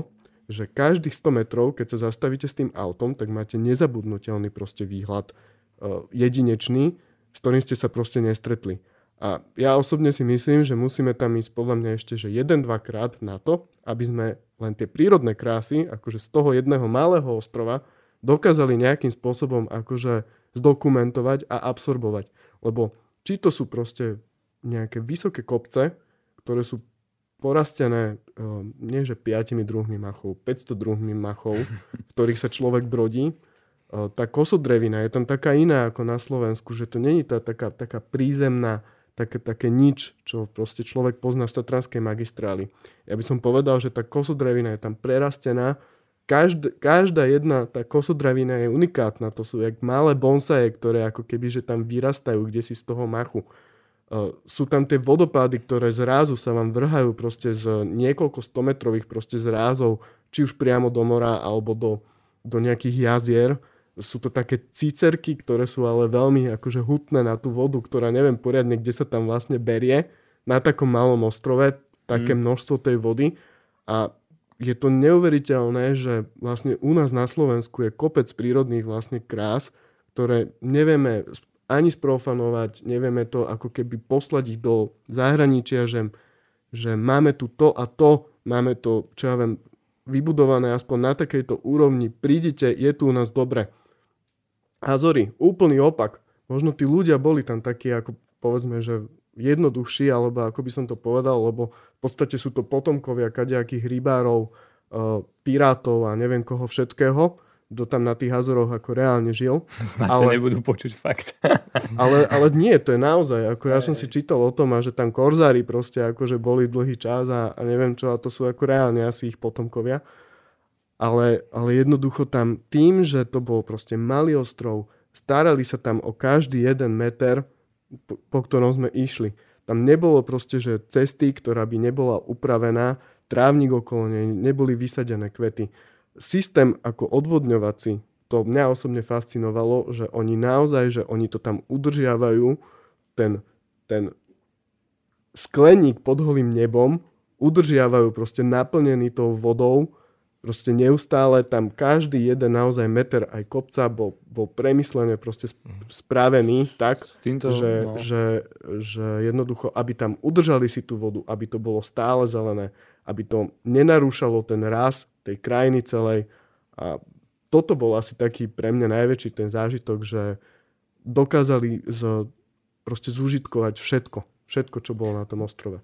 že každých 100 metrov, keď sa zastavíte s tým autom, tak máte nezabudnutelný proste výhľad, jedinečný, s ktorým ste sa proste nestretli. A ja osobne si myslím, že musíme tam ísť podľa mňa ešte, že jeden, dvakrát na to, aby sme len tie prírodné krásy, akože z toho jedného malého ostrova, dokázali nejakým spôsobom akože zdokumentovať a absorbovať. Lebo či to sú proste nejaké vysoké kopce, ktoré sú porastené um, nie že 5 druhmi machov, 500 druhmi machov, v ktorých sa človek brodí. Uh, tá kosodrevina je tam taká iná ako na Slovensku, že to není tá taká, taká prízemná, také, také nič, čo proste človek pozná z Tatranskej magistrály. Ja by som povedal, že tá kosodrevina je tam prerastená. Každ, každá jedna tá kosodrevina je unikátna. To sú jak malé bonsaje, ktoré ako keby že tam vyrastajú kde si z toho machu sú tam tie vodopády, ktoré zrazu sa vám vrhajú proste z niekoľko stometrových proste zrázov, či už priamo do mora alebo do, do nejakých jazier. Sú to také cicerky, ktoré sú ale veľmi akože hutné na tú vodu, ktorá neviem poriadne, kde sa tam vlastne berie. Na takom malom ostrove také mm. množstvo tej vody. A je to neuveriteľné, že vlastne u nás na Slovensku je kopec prírodných vlastne krás, ktoré nevieme ani sprofanovať, nevieme to ako keby poslať ich do zahraničia, že, že máme tu to a to, máme to, čo ja viem, vybudované aspoň na takejto úrovni, prídite, je tu u nás dobre. Azory, úplný opak. Možno tí ľudia boli tam takí, ako povedzme, že jednoduchší, alebo ako by som to povedal, lebo v podstate sú to potomkovia kadejakých rybárov, uh, pirátov a neviem koho všetkého kto tam na tých Azoroch ako reálne žil. Snáď ale, nebudú počuť fakt. ale, ale nie, to je naozaj. Ako ja som si čítal o tom, a že tam korzári proste akože boli dlhý čas a, a neviem čo, a to sú ako reálne asi ich potomkovia. Ale, ale jednoducho tam tým, že to bol proste malý ostrov, starali sa tam o každý jeden meter, po, po ktorom sme išli. Tam nebolo proste, že cesty, ktorá by nebola upravená, trávnik okolo nej, neboli vysadené kvety systém ako odvodňovací, to mňa osobne fascinovalo, že oni naozaj, že oni to tam udržiavajú, ten, ten skleník pod holým nebom, udržiavajú proste naplnený tou vodou, proste neustále tam každý jeden naozaj meter aj kopca bol, bol premyslené, proste spravený tak, týmto, že, no. že, že jednoducho, aby tam udržali si tú vodu, aby to bolo stále zelené, aby to nenarúšalo ten rast tej krajiny celej. A toto bol asi taký pre mňa najväčší ten zážitok, že dokázali z, proste zúžitkovať všetko. Všetko, čo bolo na tom ostrove.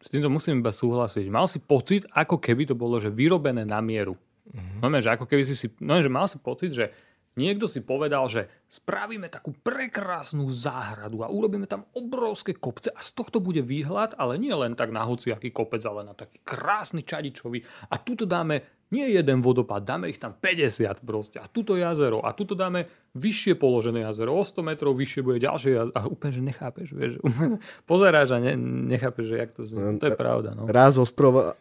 S týmto musím iba súhlasiť. Mal si pocit, ako keby to bolo že vyrobené na mieru. Mm-hmm. No, že ako keby si si... No, že mal si pocit, že Niekto si povedal, že spravíme takú prekrásnu záhradu a urobíme tam obrovské kopce a z tohto bude výhľad, ale nie len tak na hociaký kopec, ale na taký krásny čadičový. A tuto dáme nie jeden vodopád, dáme ich tam 50 proste. A tuto jazero. A tuto dáme vyššie položené jazero. O 100 metrov vyššie bude ďalšie jazero. A úplne, že nechápeš, vieš. Pozeráš a ne, nechápeš, že jak to znie. To je pravda. No. Raz ostrova,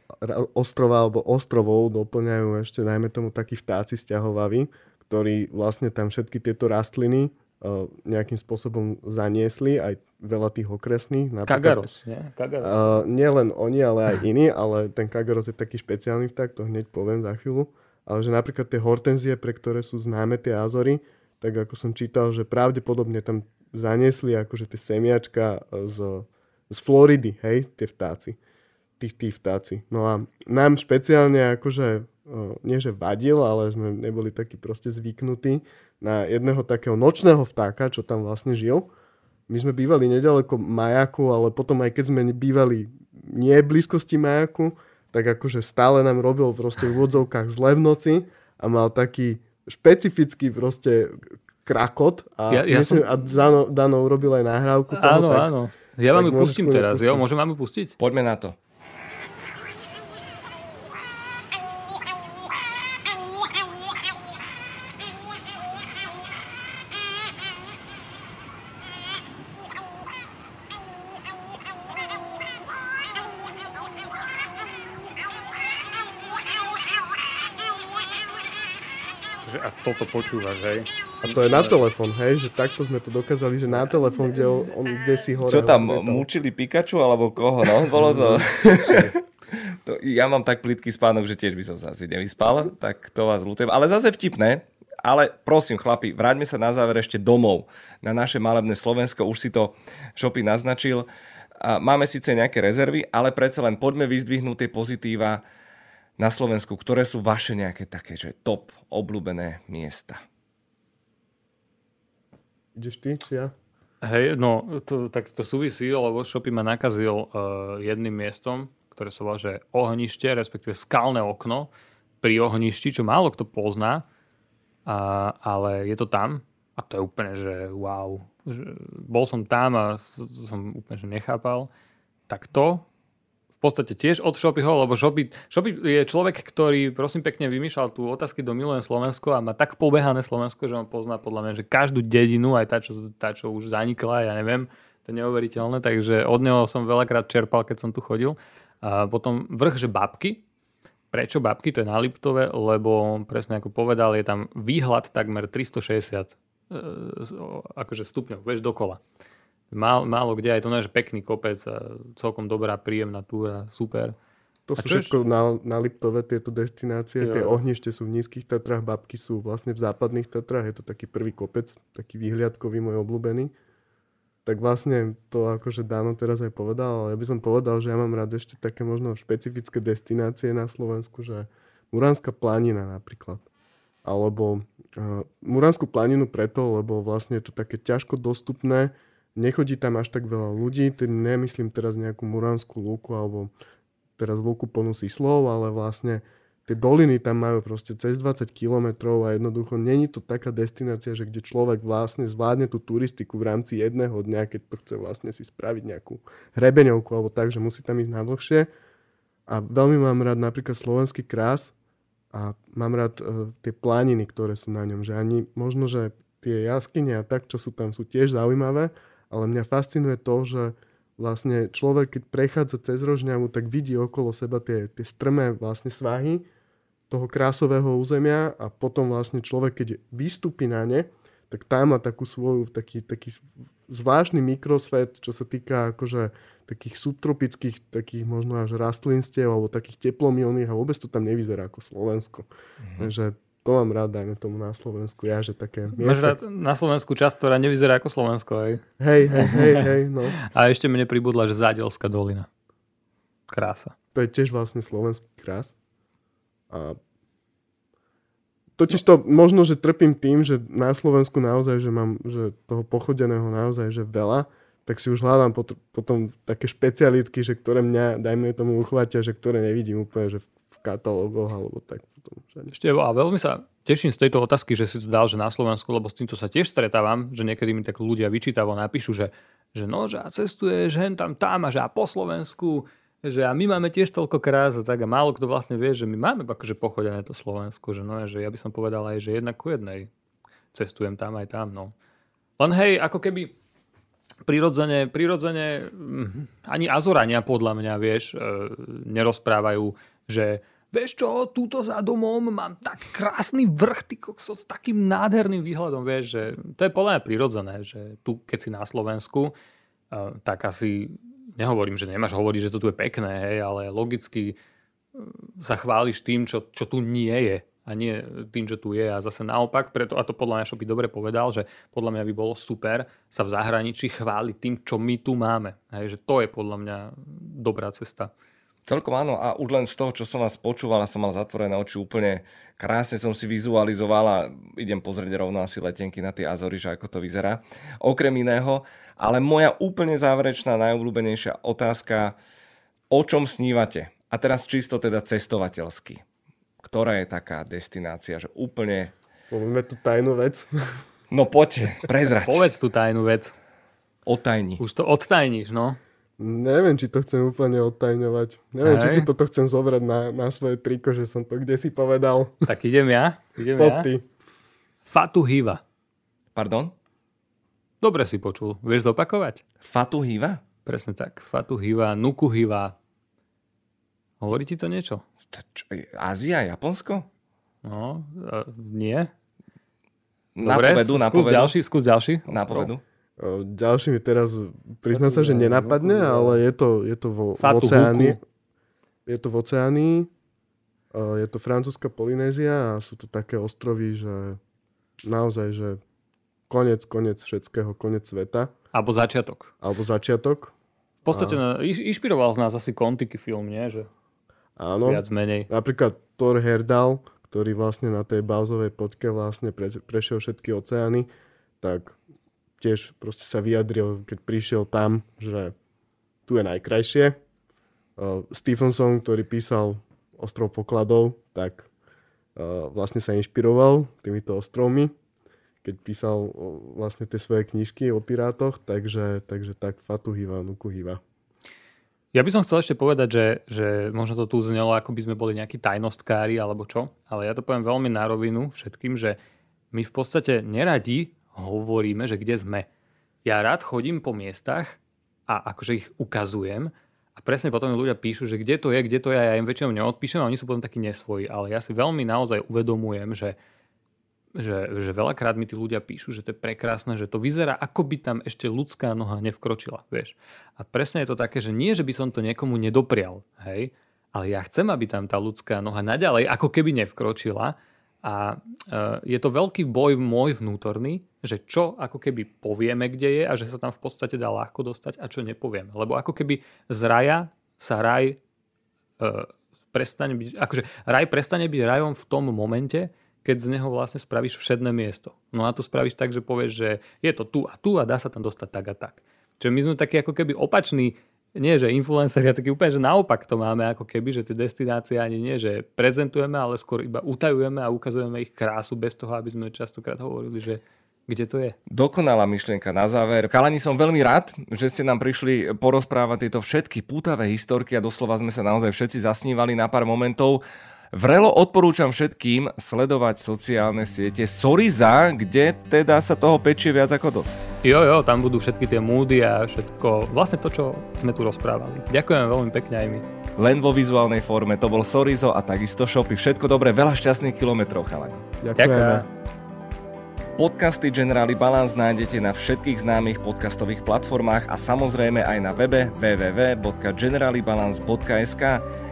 ostrova alebo ostrovov doplňajú ešte najmä tomu takí vtáci stiahovaví ktorí vlastne tam všetky tieto rastliny uh, nejakým spôsobom zaniesli, aj veľa tých okresných. Kagaros, nie? Kagaros. Uh, nie len oni, ale aj iní, ale ten Kagaros je taký špeciálny vták, to hneď poviem za chvíľu. Ale že napríklad tie hortenzie, pre ktoré sú známe tie Azory, tak ako som čítal, že pravdepodobne tam zaniesli akože tie semiačka z, z Floridy, hej, tie vtáci. Tých, tých vtáci. No a nám špeciálne akože nie že vadil, ale sme neboli takí proste zvyknutí na jedného takého nočného vtáka, čo tam vlastne žil. my sme bývali nedaleko majaku, ale potom aj keď sme bývali nie v blízkosti majaku, tak akože stále nám robil proste v úvodzovkách zle v noci a mal taký špecifický proste krakot a, ja, ja myslím, som... a Dano, Dano urobil aj nahrávku toho. Áno, tak, áno. Ja vám ju pustím teraz, pustiť. jo? Môžem vám ju pustiť? Poďme na to. A toto počúvaš, hej? A to je na telefón, hej? Že takto sme to dokázali, že na telefón, kde, on, kde si hore. Čo tam, mučili Pikachu alebo koho, no? Bolo to... to... Ja mám tak plitký spánok, že tiež by som sa asi nevyspal, tak to vás ľutujem. Ale zase vtipné, ale prosím chlapi, vráťme sa na záver ešte domov, na naše malebné Slovensko, už si to Šopy naznačil. A máme síce nejaké rezervy, ale predsa len poďme vyzdvihnúť tie pozitíva na Slovensku, ktoré sú vaše nejaké také, že top obľúbené miesta? Ideš ty, či ja? Hej, no, to, tak to súvisí, lebo Shopy ma nakazil uh, jedným miestom, ktoré sa volá, že ohnište, respektíve skalné okno pri ohništi, čo málo kto pozná, a, ale je to tam a to je úplne, že wow. Že bol som tam a som úplne, že nechápal. Tak to v podstate tiež od Shopyho, lebo Shopy, Shopy je človek, ktorý prosím pekne vymýšľal tú otázky do Milujem Slovensko a má tak pobehané Slovensko, že on pozná podľa mňa, že každú dedinu, aj tá, čo, tá, čo už zanikla, ja neviem, to je neuveriteľné, takže od neho som veľakrát čerpal, keď som tu chodil. A potom vrch, že babky. Prečo babky? To je na Liptove, lebo presne ako povedal, je tam výhľad takmer 360 e, akože stupňov, vieš, dokola. Málo, málo kde, aj to náš pekný kopec, a celkom dobrá, príjemná túra, super. To sú všetko na, na Liptove tieto destinácie. Jo. Tie ohnište sú v nízkych Tatrách, babky sú vlastne v západných Tatrách. Je to taký prvý kopec, taký výhliadkový, môj obľúbený. Tak vlastne to akože Dano teraz aj povedal, ale ja by som povedal, že ja mám rád ešte také možno špecifické destinácie na Slovensku, že Muránska planina napríklad. Alebo uh, Muránskú planinu preto, lebo vlastne je to také ťažko dostupné, nechodí tam až tak veľa ľudí, tým nemyslím teraz nejakú Muránskú lúku alebo teraz lúku plnú slov, ale vlastne tie doliny tam majú proste cez 20 kilometrov a jednoducho není to taká destinácia, že kde človek vlastne zvládne tú turistiku v rámci jedného dňa, keď to chce vlastne si spraviť nejakú hrebeňovku alebo tak, že musí tam ísť na dlhšie. A veľmi mám rád napríklad slovenský krás a mám rád uh, tie planiny, ktoré sú na ňom, že ani možno, že tie jaskyne a tak, čo sú tam, sú tiež zaujímavé, ale mňa fascinuje to, že vlastne človek, keď prechádza cez Rožňavu, tak vidí okolo seba tie, tie strmé vlastne svahy toho krásového územia a potom vlastne človek, keď vystúpi na ne, tak tam má takú svoju, taký, taký zvláštny mikrosvet, čo sa týka akože takých subtropických, takých možno až rastlinstiev alebo takých teplomilných a vôbec to tam nevyzerá ako Slovensko. Mm-hmm. Takže to mám rád, dajme tomu na Slovensku. Ja, že také Máš rád na Slovensku časť, ktorá nevyzerá ako Slovensko, hej? Hej, hej, hej, hej, no. A ešte mne pribudla, že Zádelská dolina. Krása. To je tiež vlastne slovenský krás. A Totiž to možno, že trpím tým, že na Slovensku naozaj, že mám že toho pochodeného naozaj, že veľa, tak si už hľadám pot- potom také špecialitky, že ktoré mňa, dajme tomu, uchvátia, že ktoré nevidím úplne, že v katalógoch alebo tak potom. Ešte, a veľmi sa teším z tejto otázky, že si to dal, že na Slovensku, lebo s týmto sa tiež stretávam, že niekedy mi tak ľudia vyčítavo napíšu, že, že no, že a cestuješ hen tam, tam a že a po Slovensku, že a my máme tiež toľko krás a tak a málo kto vlastne vie, že my máme akože pochodené to Slovensku, že no, že ja by som povedal aj, že jednak ku jednej cestujem tam aj tam, no. Len hej, ako keby prirodzene, prirodzene hm, ani Azorania podľa mňa, vieš, e, nerozprávajú, že vieš čo, túto za domom mám tak krásny vrch, ty kokso, s takým nádherným výhľadom, vieš, že to je podľa mňa prirodzené, že tu, keď si na Slovensku, uh, tak asi nehovorím, že nemáš hovoriť, že to tu je pekné, hej, ale logicky uh, sa chváliš tým, čo, čo tu nie je a nie tým, že tu je. A zase naopak, preto, a to podľa mňa by dobre povedal, že podľa mňa by bolo super sa v zahraničí chváliť tým, čo my tu máme. Hej, že to je podľa mňa dobrá cesta. Celkom áno a už len z toho, čo som vás počúval a som mal zatvorené oči úplne krásne som si vizualizoval a idem pozrieť rovno asi letenky na tie Azory, že ako to vyzerá. Okrem iného, ale moja úplne záverečná, najobľúbenejšia otázka, o čom snívate? A teraz čisto teda cestovateľsky. Ktorá je taká destinácia, že úplne... Povieme tu tajnú vec. No poďte, prezrať. Povedz tú tajnú vec. Otajni. Už to odtajníš, no. Neviem, či to chcem úplne odtajňovať. Neviem, Hej. či si toto chcem zobrať na, na svoje triko, že som to kde si povedal. Tak idem ja. Idem Pod ja. ty. Fatu Hiva. Pardon? Dobre si počul. Vieš zopakovať? Fatu Hiva? Presne tak. Fatu Hiva, Nuku Hiva. Hovorí ti to niečo? To čo, Ázia, Japonsko? No, uh, nie. Dobre, napovedu, skús napovedu. ďalší, skús ďalší. Napovedu. O, Ďalší mi teraz, priznám sa, že nenapadne, ale je to, je to vo, v oceáni. Je to v oceánii. O, Je to francúzska Polynézia a sú to také ostrovy, že naozaj, že konec, konec všetkého, konec sveta. Alebo začiatok. Alebo začiatok. V podstate na, iš- inšpiroval z nás asi Kontiky film, nie? Že Áno. viac menej. Napríklad Thor Herdal, ktorý vlastne na tej bázovej poďke vlastne pre, prešiel všetky oceány, tak tiež proste sa vyjadril, keď prišiel tam, že tu je najkrajšie. Uh, Stephenson, ktorý písal Ostrov pokladov, tak uh, vlastne sa inšpiroval týmito ostrovmi, keď písal uh, vlastne tie svoje knižky o pirátoch, takže, takže tak Fatu Hiva, Nuku Hiva. Ja by som chcel ešte povedať, že, že možno to tu znelo, ako by sme boli nejakí tajnostkári alebo čo, ale ja to poviem veľmi na rovinu všetkým, že my v podstate neradi hovoríme, že kde sme. Ja rád chodím po miestach a akože ich ukazujem a presne potom ľudia píšu, že kde to je, kde to je, ja im väčšinou neodpíšem a oni sú potom takí nesvoji, ale ja si veľmi naozaj uvedomujem, že že, že veľakrát mi tí ľudia píšu, že to je prekrásne, že to vyzerá, ako by tam ešte ľudská noha nevkročila, vieš. A presne je to také, že nie, že by som to niekomu nedoprial, hej, ale ja chcem, aby tam tá ľudská noha naďalej ako keby nevkročila a e, je to veľký boj môj vnútorný, že čo ako keby povieme, kde je a že sa tam v podstate dá ľahko dostať a čo nepovieme. Lebo ako keby z raja sa raj e, prestane byť, akože raj prestane byť rajom v tom momente, keď z neho vlastne spravíš všedné miesto. No a to spravíš tak, že povieš, že je to tu a tu a dá sa tam dostať tak a tak. Čiže my sme takí ako keby opační, nie že influenceri, a taký úplne, že naopak to máme ako keby, že tie destinácie ani nie, že prezentujeme, ale skôr iba utajujeme a ukazujeme ich krásu bez toho, aby sme častokrát hovorili, že kde to je. Dokonalá myšlienka na záver. Kalani, som veľmi rád, že ste nám prišli porozprávať tieto všetky pútavé historky a doslova sme sa naozaj všetci zasnívali na pár momentov. Vrelo odporúčam všetkým sledovať sociálne siete Soriza, kde teda sa toho pečie viac ako dosť. Jo, jo, tam budú všetky tie múdy a všetko, vlastne to, čo sme tu rozprávali. Ďakujem veľmi pekne aj my. Len vo vizuálnej forme, to bol Sorizo a takisto shopy. Všetko dobré, veľa šťastných kilometrov, chalani. Ďakujeme. Podcasty Generali Balance nájdete na všetkých známych podcastových platformách a samozrejme aj na webe www.generalibalance.sk,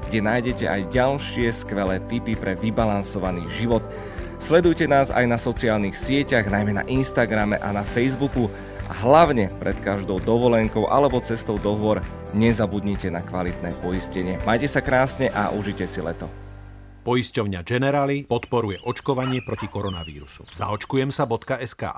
kde nájdete aj ďalšie skvelé tipy pre vybalansovaný život. Sledujte nás aj na sociálnych sieťach, najmä na Instagrame a na Facebooku a hlavne pred každou dovolenkou alebo cestou do hôr nezabudnite na kvalitné poistenie. Majte sa krásne a užite si leto. Poisťovňa Generali podporuje očkovanie proti koronavírusu. Zaočkujem sa.sk